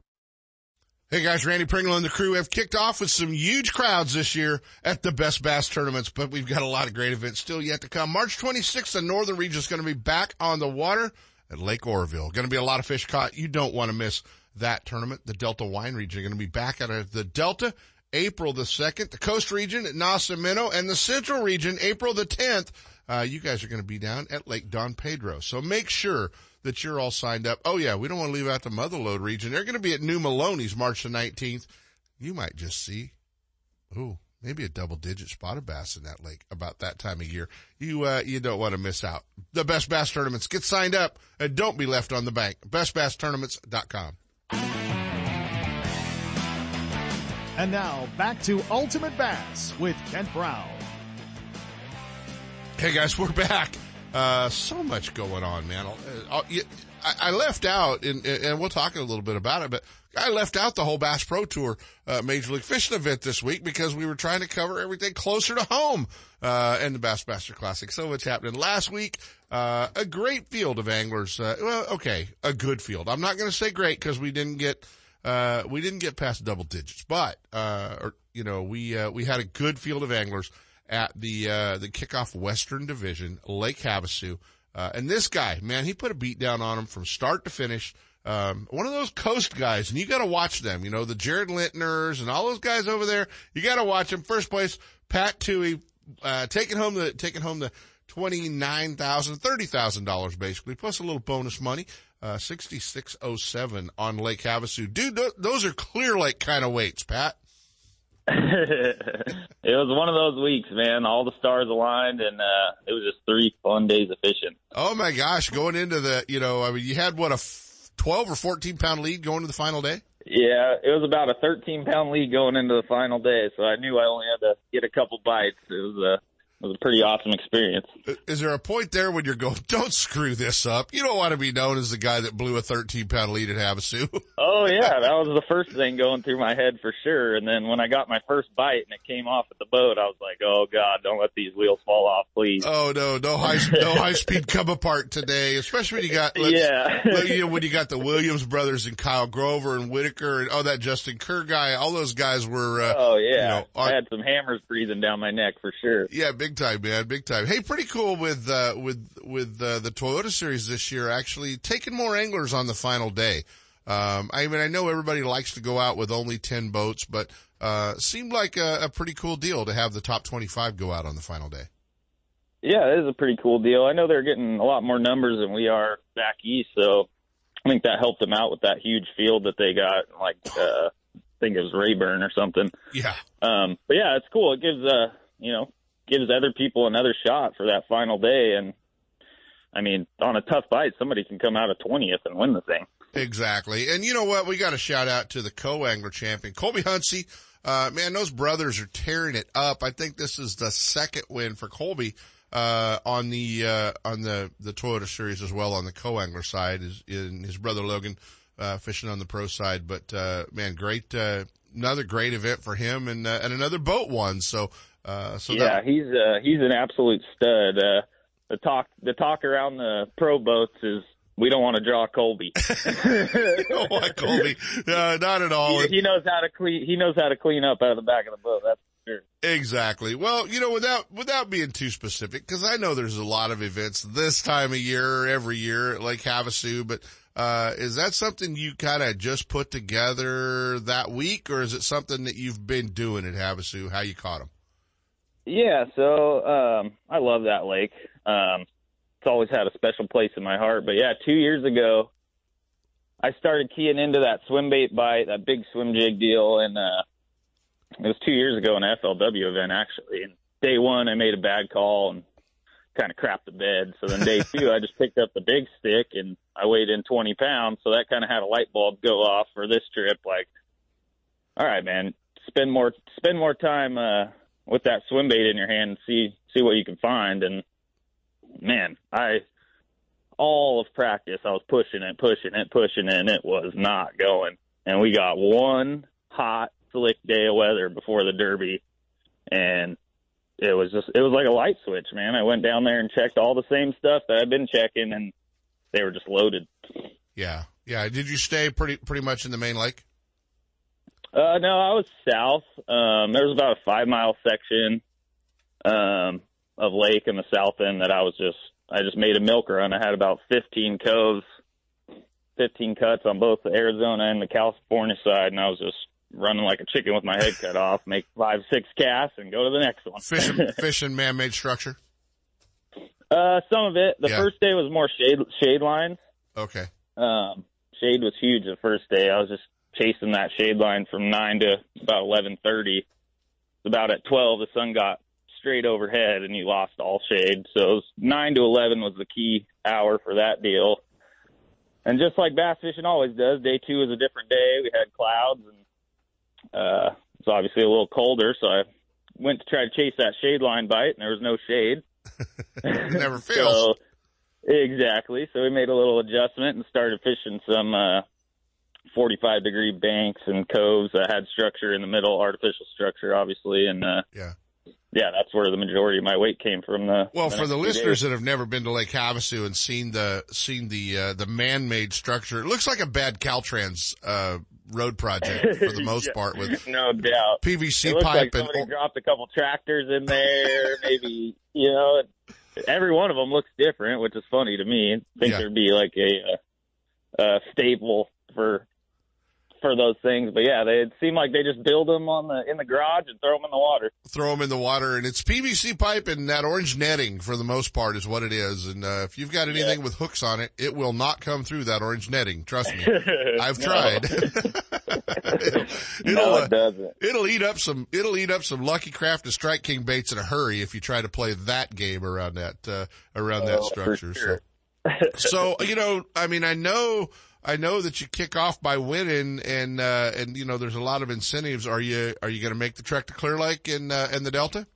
Hey guys, Randy Pringle and the crew have kicked off with some huge crowds this year at the Best Bass tournaments, but we've got a lot of great events still yet to come. March 26th, the Northern Region is going to be back on the water at Lake Oroville. Going to be a lot of fish caught. You don't want to miss that tournament. The Delta Wine Region going to be back out of the Delta April the 2nd, the Coast Region at Nacimiento, and the Central Region April the 10th. Uh, you guys are going to be down at Lake Don Pedro. So make sure that you're all signed up. Oh yeah, we don't want to leave out the Motherlode region. They're going to be at New Melones March the 19th. You might just see, ooh, maybe a double digit spotted bass in that lake about that time of year. You, uh, you don't want to miss out. The best bass tournaments. Get signed up and don't be left on the bank. BestBassTournaments.com. And now back to Ultimate Bass with Kent Brown. Hey guys, we're back. Uh, so much going on, man. Uh, I, I left out, and, and we'll talk a little bit about it, but I left out the whole Bass Pro Tour uh, Major League Fishing event this week because we were trying to cover everything closer to home uh, and the Bassmaster Classic. So much happening last week. Uh, a great field of anglers. Uh, well, okay, a good field. I'm not going to say great because we didn't get uh, we didn't get past double digits, but uh, or, you know we we had a good field of anglers at the uh, the kickoff Western Division, Lake Havasu. Uh, and this guy, man, he put a beat down on him from start to finish. Um, one of those coast guys, and you got to watch them. You know the Jared Lintners and all those guys over there. You got to watch them. First place, Pat Touey, uh, taking home the taking home the twenty nine thousand, thirty thousand dollars basically, plus a little bonus money. Uh, sixty six oh seven on Lake Havasu. Dude, th- those are Clear Lake kind of weights, Pat. It was one of those weeks, man. All the stars aligned, and uh, it was just three fun days of fishing. Oh my gosh, going into the, you know, I mean, you had what a f- twelve or fourteen pound lead going to the final day. Yeah, it was about a thirteen pound lead going into the final day, so I knew I only had to get a couple bites. It was uh, it was a pretty awesome experience. Is there a point there when you're going, don't screw this up? You don't want to be known as the guy that blew a 13 pound lead at Havasu. oh yeah, that was the first thing going through my head for sure. And then when I got my first bite and it came off at the boat, I was like, oh god, don't let these wheels fall off, please. Oh no, no high, no high speed come apart today, especially when you got, yeah, you know, when you got the Williams brothers and Kyle Grover and Whitaker and oh, that Justin Kerr guy, all those guys were, uh, oh yeah, you know, I had some hammers breathing down my neck for sure. Yeah, big time, man, big time. Hey, pretty cool with uh, with with uh, the Toyota Series this year. Actually, taking more anglers on the final day. Um, I mean, I know everybody likes to go out with only ten boats, but uh, seemed like a, a pretty cool deal to have the top 25 go out on the final day. Yeah, it is a pretty cool deal. I know they're getting a lot more numbers than we are back east, so I think that helped them out with that huge field that they got. Like, uh, I think it was Rayburn or something. Yeah. Um, but yeah, it's cool. It gives uh, you know, gives other people another shot for that final day. And I mean, on a tough bite, somebody can come out of twentieth and win the thing. Exactly. And you know what? We got to shout out to the co-angler champion, Colby Huntsey. Uh, man, those brothers are tearing it up. I think this is the second win for Colby, uh, on the, uh, on the, the Toyota series as well on the co-angler side is in his brother Logan, uh, fishing on the pro side. But, uh, man, great, uh, another great event for him and, uh, and another boat one. So, uh, so yeah, that, he's uh, he's an absolute stud. Uh, the talk the talk around the pro boats is we don't want to draw Colby. don't want Colby. Uh, not at all. He, he, knows how to clean. He knows how to clean up out of the back of the boat. That's for sure. Exactly. Well, you know, without without being too specific, because I know there's a lot of events this time of year, every year, like Havasu. But uh, is that something you kind of just put together that week, or is it something that you've been doing at Havasu? How you caught them? Yeah, so um, I love that lake. Um, it's always had a special place in my heart. But yeah, two years ago, I started keying into that swim bait bite, that big swim jig deal, and uh, it was two years ago in an FLW event actually. And day one, I made a bad call and kind of crapped the bed. So then day two, I just picked up the big stick and I weighed in 20 pounds. So that kind of had a light bulb go off for this trip. Like, all right, man, spend more spend more time. Uh, with that swim bait in your hand and see see what you can find. And man, I all of practice I was pushing it, pushing it, pushing it, and it was not going. And we got one hot, slick day of weather before the Derby, and it was just it was like a light switch, man. I went down there and checked all the same stuff that I've been checking, and they were just loaded. Yeah, yeah. Did you stay pretty pretty much in the main lake? Uh, no, I was south. Um, there was about a five mile section um, of lake in the south end that I was just I just made a milk run. I had about 15 coves, 15 cuts on both the Arizona and the California side, and I was just running like a chicken with my head cut off, make five, six casts, and go to the next one. Fishing, fishing man-made structure. Uh, some of it. The Yeah. first day was more shade shade lines. Okay. Um, shade was huge the first day. I was just chasing that shade line from nine to about eleven thirty. About at twelve, the sun got straight overhead, and you lost all shade. So it was nine to eleven was the key hour for that deal. And just like bass fishing always does, day two was a different day. We had clouds, and uh, it's obviously a little colder. So I went to try to chase that shade line bite, and there was no shade. Never fails. So, exactly. So we made a little adjustment and started fishing some uh, 45 degree banks and coves that had structure in the middle, artificial structure, obviously. And uh, yeah, yeah, that's where the majority of my weight came from. The Well, the for the listeners days. that have never been to Lake Havasu and seen the seen the uh, the man-made structure, it looks like a bad Caltrans uh, road project for the most Yeah, part with no doubt PVC it pipe like and somebody dropped a couple tractors in there, maybe you know. Every one of them looks different, which is funny to me. I think Yeah. there'd be like a, a, a staple for for those things, but yeah, they it seemed like they just build them on the in the garage and throw them in the water. throw them in the water and it's PVC pipe and that orange netting for the most part is what it is. And, uh, if you've got anything with hooks on it, it will not come through that orange netting. Trust me. I've tried. it'll, No, uh, it doesn't. It'll eat up some, it'll eat up some Lucky Craft and Strike King baits in a hurry if you try to play that game around that, uh, around that Oh, for structure. sure. So, so, you know, I mean, I know, I know that you kick off by winning and, uh, and, you know, there's a lot of incentives. Are you, are you going to make the trek to Clear Lake and, uh, and the Delta?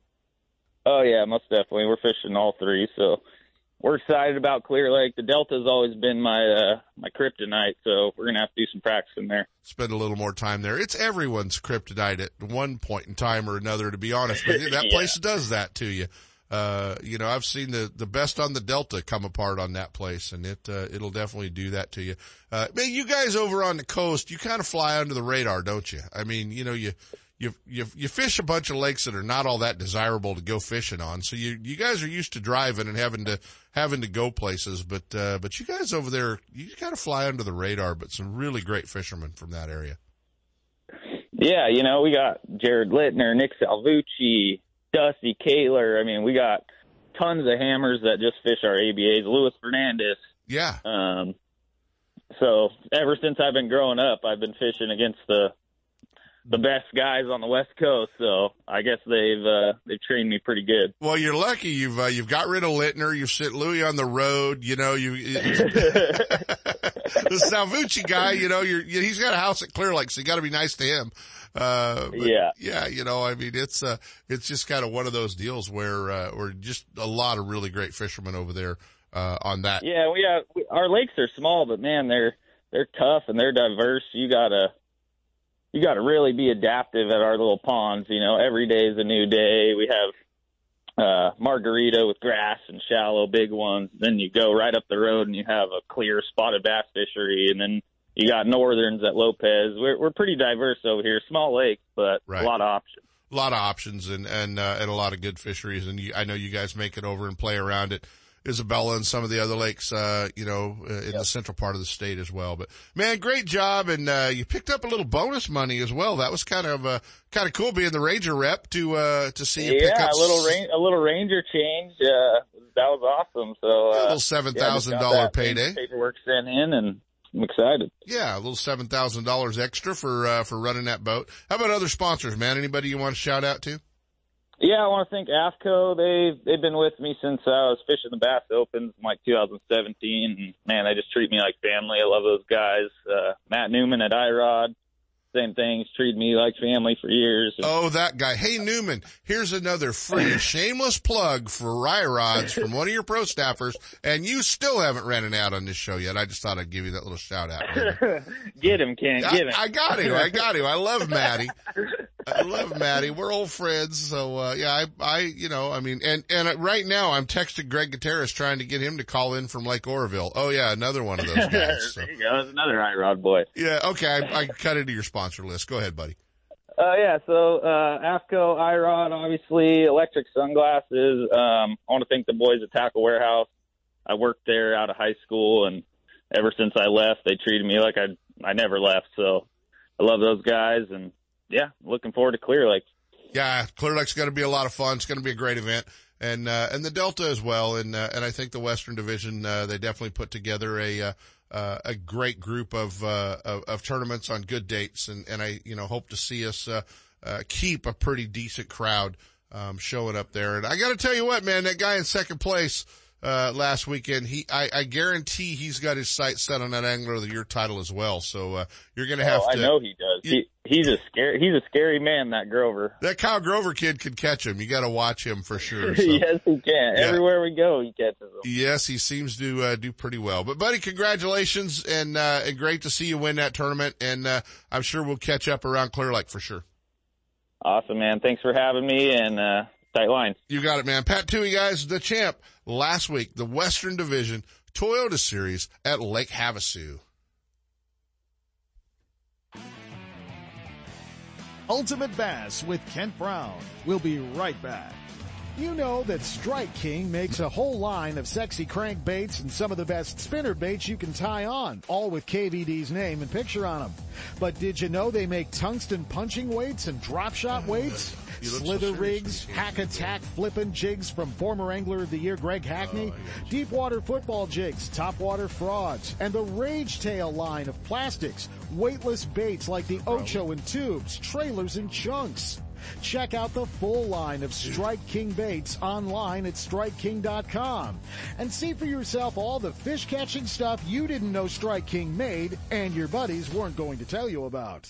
Oh yeah, most definitely. We're fishing all three, so we're excited about Clear Lake. The Delta's always been my uh my kryptonite, so we're gonna have to do some practicing there. spend a little more time there. It's everyone's kryptonite at one point in time or another, to be honest you. That Yeah. place does that to you. Uh, you know, I've seen the, the best on the Delta come apart on that place and it, uh, it'll definitely do that to you. Uh, man, you guys over on the coast, you kind of fly under the radar, don't you? I mean, you know, you, you, you, you fish a bunch of lakes that are not all that desirable to go fishing on. So you, you guys are used to driving and having to, having to go places, but, uh, but you guys over there, you kind of fly under the radar, but some really great fishermen from that area. Yeah, you know, we got Jared Lintner, Nick Salvucci, Dusty Kaler. I mean, we got tons of hammers that just fish our ABAs. Luis Fernandez. Yeah. Um, so ever since I've been growing up, I've been fishing against the the best guys on the West Coast. So I guess they've uh, they've trained me pretty good. Well, you're lucky. You've uh, you've got rid of Lintner. You've sent Louis on the road. You know you. the Salvucci guy, you know, you're, he's got a house at Clear Lake, so you got to be nice to him. Uh, yeah, yeah, you know, I mean, it's uh, it's just kind of one of those deals where uh, where just a lot of really great fishermen over there uh, on that. Yeah, we have we, our lakes are small, but man, they're they're tough and they're diverse. You gotta you gotta really be adaptive at our little ponds. You know, every day is a new day. We have uh, margarita with grass and shallow big ones. Then you go right up the road and you have a clear spotted bass fishery, and then you got northerns at Lopez. We're we're pretty diverse over here, small lake, but right. a lot of options. A lot of options and and uh, and a lot of good fisheries, and you, I know you guys make it over and play around it. Isabella and some of the other lakes, uh, you know, uh, in yep. the central part of the state as well. But man, great job. And, uh, you picked up a little bonus money as well. That was kind of, uh, kind of cool being the Ranger rep to, uh, to see you yeah, pick up. a little, a little Ranger change. Uh, that was awesome. So, uh, a little $7,000 yeah, payday. Paperwork sent in and, I'm excited. Yeah, a little seven thousand dollars extra for uh, for running that boat. How about other sponsors, man? Anybody you want to shout out to? Yeah, I want to thank AFTCO. They've they've been with me since I was fishing the Bass Opens in like 2017. And man, they just treat me like family. I love those guys. Uh, Matt Newman at iRod, same thing. He's treated me like family for years. Oh, that guy. Hey, Newman, here's another free shameless plug for iRods from one of your pro staffers, and you still haven't ran an ad on this show yet. I just thought I'd give you that little shout out. get him, Ken. Get him. I, I got him. I got him. I love Maddie. I love Maddie. We're old friends. So, uh, yeah, I, I, you know, I mean, and, and right now I'm texting Greg Gutierrez trying to get him to call in from Lake Oroville. Oh yeah, another one of those guys. So. there you go. That's another iRod boy. Yeah. Okay. I, I cut into your sponsor list. Go ahead, buddy. Uh, yeah, so uh, AFTCO, iRod, obviously, electric sunglasses. Um, I want to thank the boys at Tackle Warehouse. I worked there out of high school, and ever since I left, they treated me like I I never left. So I love those guys, and yeah, looking forward to Clear Lake. Yeah, Clear Lake's going to be a lot of fun. It's going to be a great event, and uh, and the Delta as well, and uh, and I think the Western Division uh, they definitely put together a. Uh, uh, a great group of, uh, of, of tournaments on good dates, and and I you know hope to see us keep a pretty decent crowd um, showing up there. And I got to tell you what, man, that guy in second place uh, last weekend, he I, I guarantee he's got his sights set on that Angler of the Year title as well. So uh, you're going to have oh, to. I know he does. he, he's a scary he's a scary man. That Grover. That Kyle Grover kid could catch him. You got to watch him for sure. So. yes, he can. Yeah. Everywhere we go, he catches them. Yes, he seems to uh, do pretty well. But buddy, congratulations and uh, and great to see you win that tournament. And uh, I'm sure we'll catch up around Clear Lake for sure. Awesome, man. Thanks for having me and. uh tight lines. You got it, man. Pat Touey, guys, the champ last week, the Western Division Toyota Series at Lake Havasu. Ultimate Bass with Kent Brown. We'll be right back. You know that Strike King makes a whole line of sexy crankbaits and some of the best spinner baits you can tie on, all with KVD's name and picture on them. But did you know they make tungsten punching weights and drop shot weights? Slither rigs, hack attack flippin' jigs from former Angler of the Year Greg Hackney, oh, deep water football jigs, top water frauds, and the Rage Tail line of plastics, weightless baits like the Ocho and tubes, trailers and chunks. Check out the full line of Strike King baits online at StrikeKing.com and see for yourself all the fish catching stuff you didn't know Strike King made and your buddies weren't going to tell you about.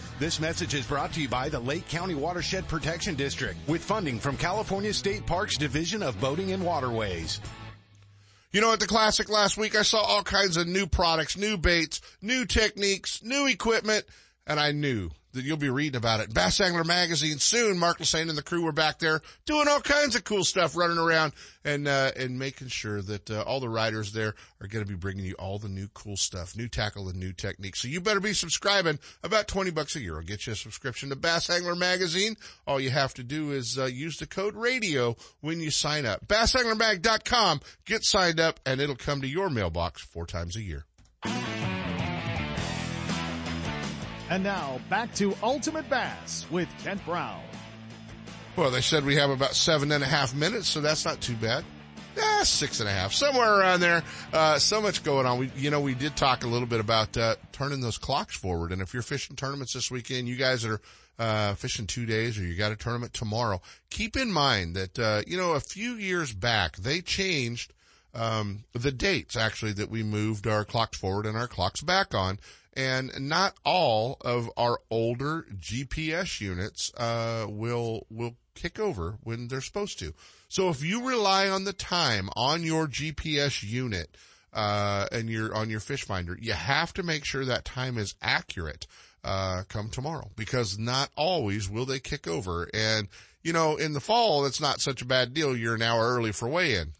This message is brought to you by the Lake County Watershed Protection District with funding from California State Parks Division of Boating and Waterways. You know, at the Classic last week, I saw all kinds of new products, new baits, new techniques, new equipment, and I knew that you'll be reading about it. Bass Angler Magazine soon. Mark Lassagne and the crew were back there doing all kinds of cool stuff, running around and uh, and making sure that uh, all the writers there are going to be bringing you all the new cool stuff, new tackle and new techniques. So you better be subscribing. About twenty bucks a year will get you a subscription to Bass Angler Magazine. All you have to do is uh, use the code radio when you sign up. BassAnglerMag.com. Get signed up, and it'll come to your mailbox four times a year. And now back to Ultimate Bass with Kent Brown. Well, they said we have about seven and a half minutes, so that's not too bad. Yeah, six and a half, somewhere around there. Uh, so much going on. We, you know, we did talk a little bit about, uh, turning those clocks forward. And if you're fishing tournaments this weekend, you guys are, uh, fishing two days or you got a tournament tomorrow, keep in mind that, uh, you know, a few years back, they changed, um, the dates actually that we moved our clocks forward and our clocks back on and not all of our older GPS units uh, will will kick over when they're supposed to. So if you rely on the time on your GPS unit uh, and your on your fish finder, you have to make sure that time is accurate. Uh, come tomorrow because not always will they kick over. And, you know, in the fall, it's not such a bad deal. You're an hour early for weigh in.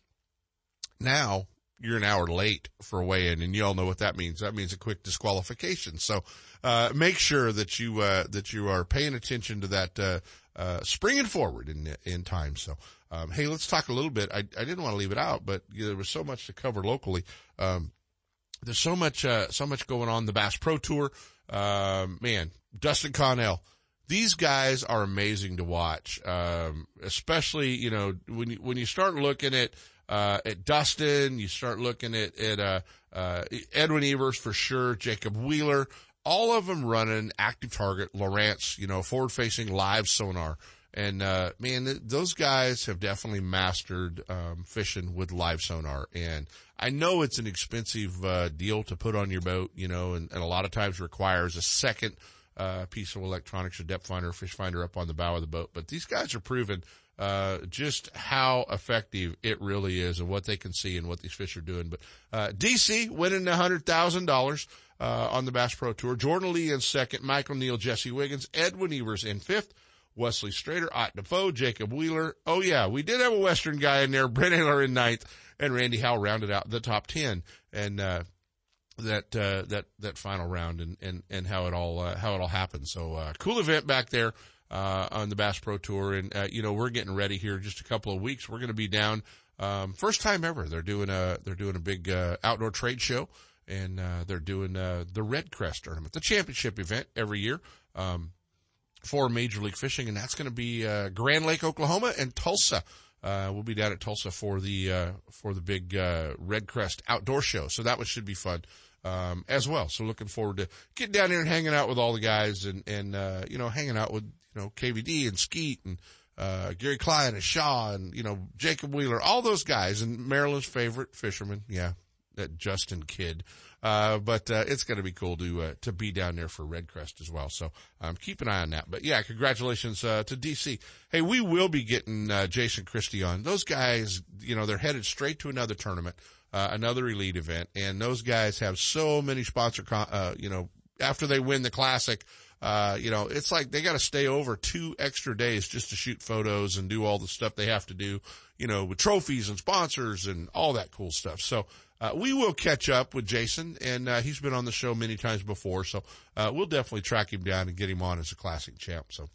Now, you're an hour late for a weigh-in, and you all know what that means. That means a quick disqualification. So, uh, make sure that you, uh, that you are paying attention to that, uh, uh, springing forward in, in time. So, um, hey, let's talk a little bit. I, I didn't want to leave it out, but you know, there was so much to cover locally. Um, there's so much, uh, so much going on. The Bass Pro Tour, um, man, Dustin Connell. These guys are amazing to watch. Um, especially, you know, when you, when you start looking at, uh, at Dustin. You start looking at, at, uh, uh, Edwin Evers for sure, Jacob Wheeler, all of them running active target, Lowrance, you know, forward facing live sonar. And, uh, man, th- those guys have definitely mastered, um, fishing with live sonar. And I know it's an expensive, uh, deal to put on your boat, you know, and, and a lot of times requires a second, uh, piece of electronics, a depth finder, fish finder up on the bow of the boat. But these guys are proven uh, just how effective it really is and what they can see and what these fish are doing. But, uh, DC winning a hundred thousand dollars, uh, on the Bass Pro Tour. Jordan Lee in second, Michael Neal, Jesse Wiggins, Edwin Evers in fifth, Wesley Strader, Ott Defoe, Jacob Wheeler. Oh yeah, we did have a Western guy in there, Brent Ehrler in ninth, and Randy Howell rounded out the top 10. And, uh, that uh, that that final round and and and how it all how it all happened. So uh, cool event back there uh, on the Bass Pro Tour. And, uh, you know, we're getting ready here just a couple of weeks. We're going to be down, um, first time ever. They're doing a, they're doing a big, uh, outdoor trade show and, uh, they're doing, uh, the Red Crest tournament, the championship event every year, um, for Major League Fishing. And that's going to be, uh, Grand Lake, Oklahoma and Tulsa. Uh, we'll be down at Tulsa for the, uh, for the big, uh, Red Crest outdoor show. So that one should be fun. Um, as well. So looking forward to getting down here and hanging out with all the guys and, and, uh, you know, hanging out with, you know, KVD and Skeet and, uh, Gary Klein and Shaw and, you know, Jacob Wheeler, all those guys and Maryland's favorite fisherman. Yeah. That Justin Kidd. Uh, but, uh, it's going to be cool to, uh, to be down there for Red Crest as well. So, um, keep an eye on that. But yeah, congratulations, uh, to DC. Hey, we will be getting, uh, Jason Christie on. Those guys, you know, they're headed straight to another tournament, another elite event. And those guys have so many sponsor, con- uh, you know, after they win the classic, uh, you know, it's like they got to stay over two extra days just to shoot photos and do all the stuff they have to do, you know, with trophies and sponsors and all that cool stuff. So, uh, we will catch up with Jason and, uh, he's been on the show many times before. So, uh, we'll definitely track him down and get him on as a classic champ. So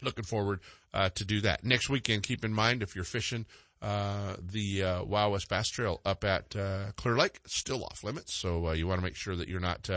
looking forward, uh, to do that next weekend. Keep in mind if you're fishing, uh, the, uh, Wild West Bass Trail up at, uh, Clear Lake, still off limits. So, uh, you want to make sure that you're not,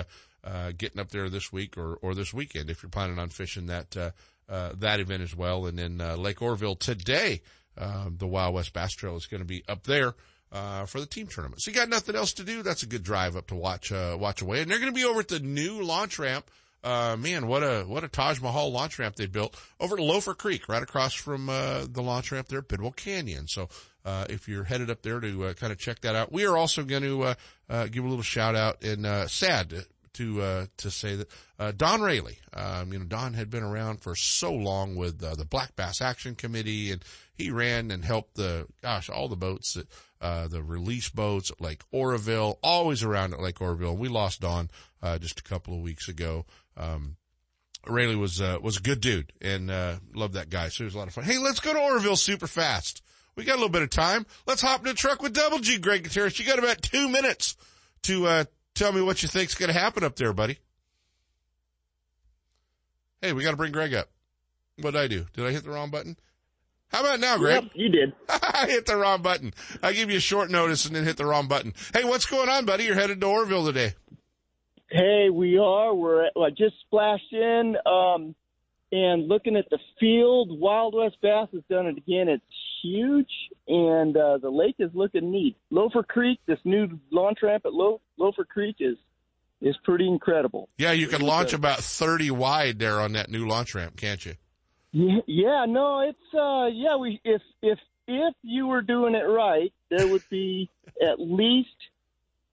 uh, getting up there this week or, or this weekend if you're planning on fishing that, uh, uh, that event as well. And then, uh, Lake Oroville today, um, the Wild West Bass Trail is going to be up there. uh, for the team tournament. So you got nothing else to do. That's a good drive up to watch, uh, watch away. And they're going to be over at the new launch ramp. Uh, man, what a, what a Taj Mahal launch ramp they built over at Loafer Creek, right across from, uh, the launch ramp there at Bidwell Canyon. So, uh, if you're headed up there to, uh, kind of check that out, we are also going to, give a little shout out and, uh, sad to uh, to say that uh, Don Rayleigh, um, you know, Don had been around for so long with uh, the Black Bass Action Committee, and he ran and helped the gosh all the boats that uh, the release boats at Lake Oroville, always around at Lake Oroville. We lost Don uh, just a couple of weeks ago. Um, Rayleigh was uh, was a good dude and uh, loved that guy, so it was a lot of fun. Hey, let's go to Oroville super fast. We got a little bit of time. Let's hop in the truck with Double G, Greg Gutierrez. You got about two minutes to uh, Tell me what you think's going to happen up there, buddy. Hey, we got to bring Greg up. What did I do? Did I hit the wrong button? How about now, Greg? Yep, you did. I hit the wrong button. I give you a short notice and then hit the wrong button. Hey, what's going on, buddy? You're headed to Oroville today. Hey, we are. We're at, I just splashed in, um, and looking at the field. Wild West Bass has done it again. It's huge, and uh, the lake is looking neat. Loafer Creek, this new launch ramp at Lo- Loafer Creek is is pretty incredible. Yeah, you can launch about thirty wide there on that new launch ramp, can't you? Yeah, yeah, no, it's uh, yeah. We if if if you were doing it right, there would be at least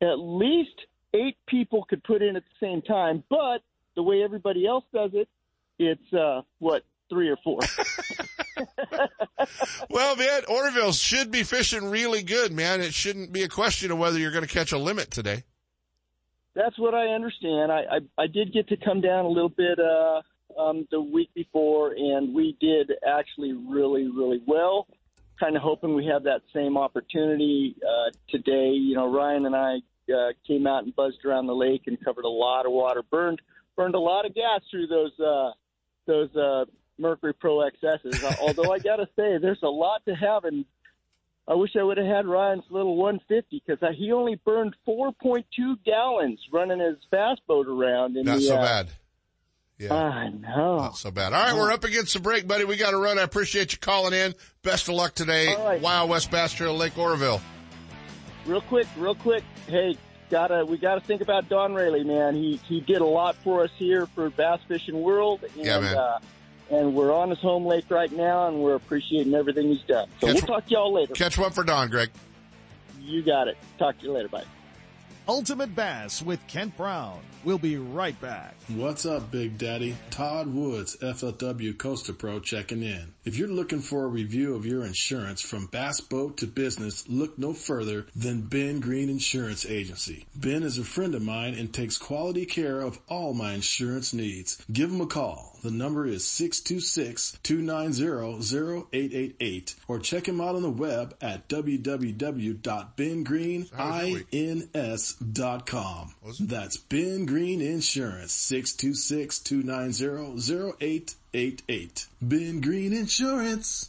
at least eight people could put in at the same time. But the way everybody else does it, it's uh, what three or four. well, man, Oroville should be fishing really good, man. It shouldn't be a question of whether you're going to catch a limit today. That's what I understand. I, I, I did get to come down a little bit uh, um, the week before, and we did actually really, really well. Kind of hoping we have that same opportunity uh, today. You know, Ryan and I uh, came out and buzzed around the lake and covered a lot of water, burned burned a lot of gas through those uh, those uh, Mercury Pro XSs. Uh, although I got to say, there's a lot to have, and I wish I would have had Ryan's little 150 because uh, he only burned 4.2 gallons running his fast boat around. In Not the, so uh, bad. Yeah. I know. Not so bad. All right, we're up against the break, buddy. We got to run. I appreciate you calling in. Best of luck today. All right. Wild West Bass Trail, Lake Oroville. Real quick, real quick. Hey, gotta we gotta think about Don Rayleigh, man. He he did a lot for us here for Bass Fishing World, and Yeah, man. Uh, and we're on his home lake right now, and we're appreciating everything he's done. So Catch- we'll talk to y'all later. Catch one for Don, Greg. You got it. Talk to you later. Bye. Ultimate Bass with Kent Brown. We'll be right back. What's up, Big Daddy? Todd Woods, FLW Costa Pro checking in. If you're looking for a review of your insurance from bass boat to business, look no further than Ben Green Insurance Agency. Ben is a friend of mine and takes quality care of all my insurance needs. Give him a call. The number is 626-290-0888 or check him out on the web at www.bengreenins.com. That's Ben Green Insurance, 626-290-0888. Ben Green Insurance.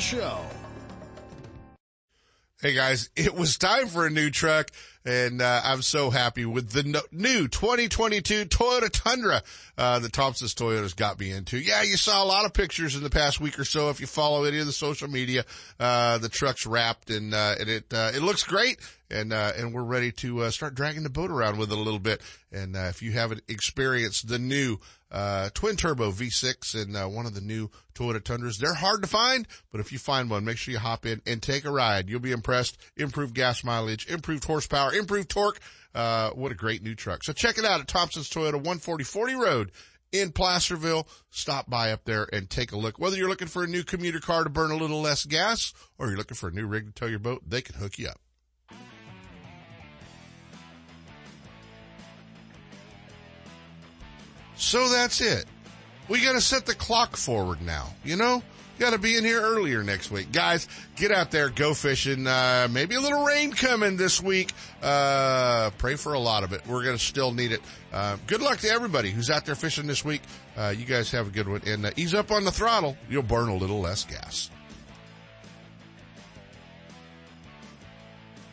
show. Hey guys, it was time for a new truck and uh, I'm so happy with the no- new 2022 Toyota Tundra uh, that Thompson's Toyota's got me into. Yeah, you saw a lot of pictures in the past week or so. If you follow any of the social media, uh, the truck's wrapped and uh, and it uh, it looks great. And uh, and we're ready to uh, start dragging the boat around with it a little bit. And uh, if you haven't experienced the new uh, twin turbo V6 and uh, one of the new Toyota Tundras. They're hard to find, but if you find one, make sure you hop in and take a ride. You'll be impressed. Improved gas mileage, improved horsepower, improved torque. Uh, what a great new truck. So check it out at Thompson's Toyota 14040 Road in Placerville. Stop by up there and take a look. Whether you're looking for a new commuter car to burn a little less gas or you're looking for a new rig to tow your boat, they can hook you up. So that's it. We gotta set the clock forward now. You know, got to be in here earlier next week. Guys, get out there, go fishing. Uh, maybe a little rain coming this week. Uh, pray for a lot of it. We're going to still need it. Uh, good luck to everybody who's out there fishing this week. Uh, you guys have a good one and uh, ease up on the throttle. You'll burn a little less gas.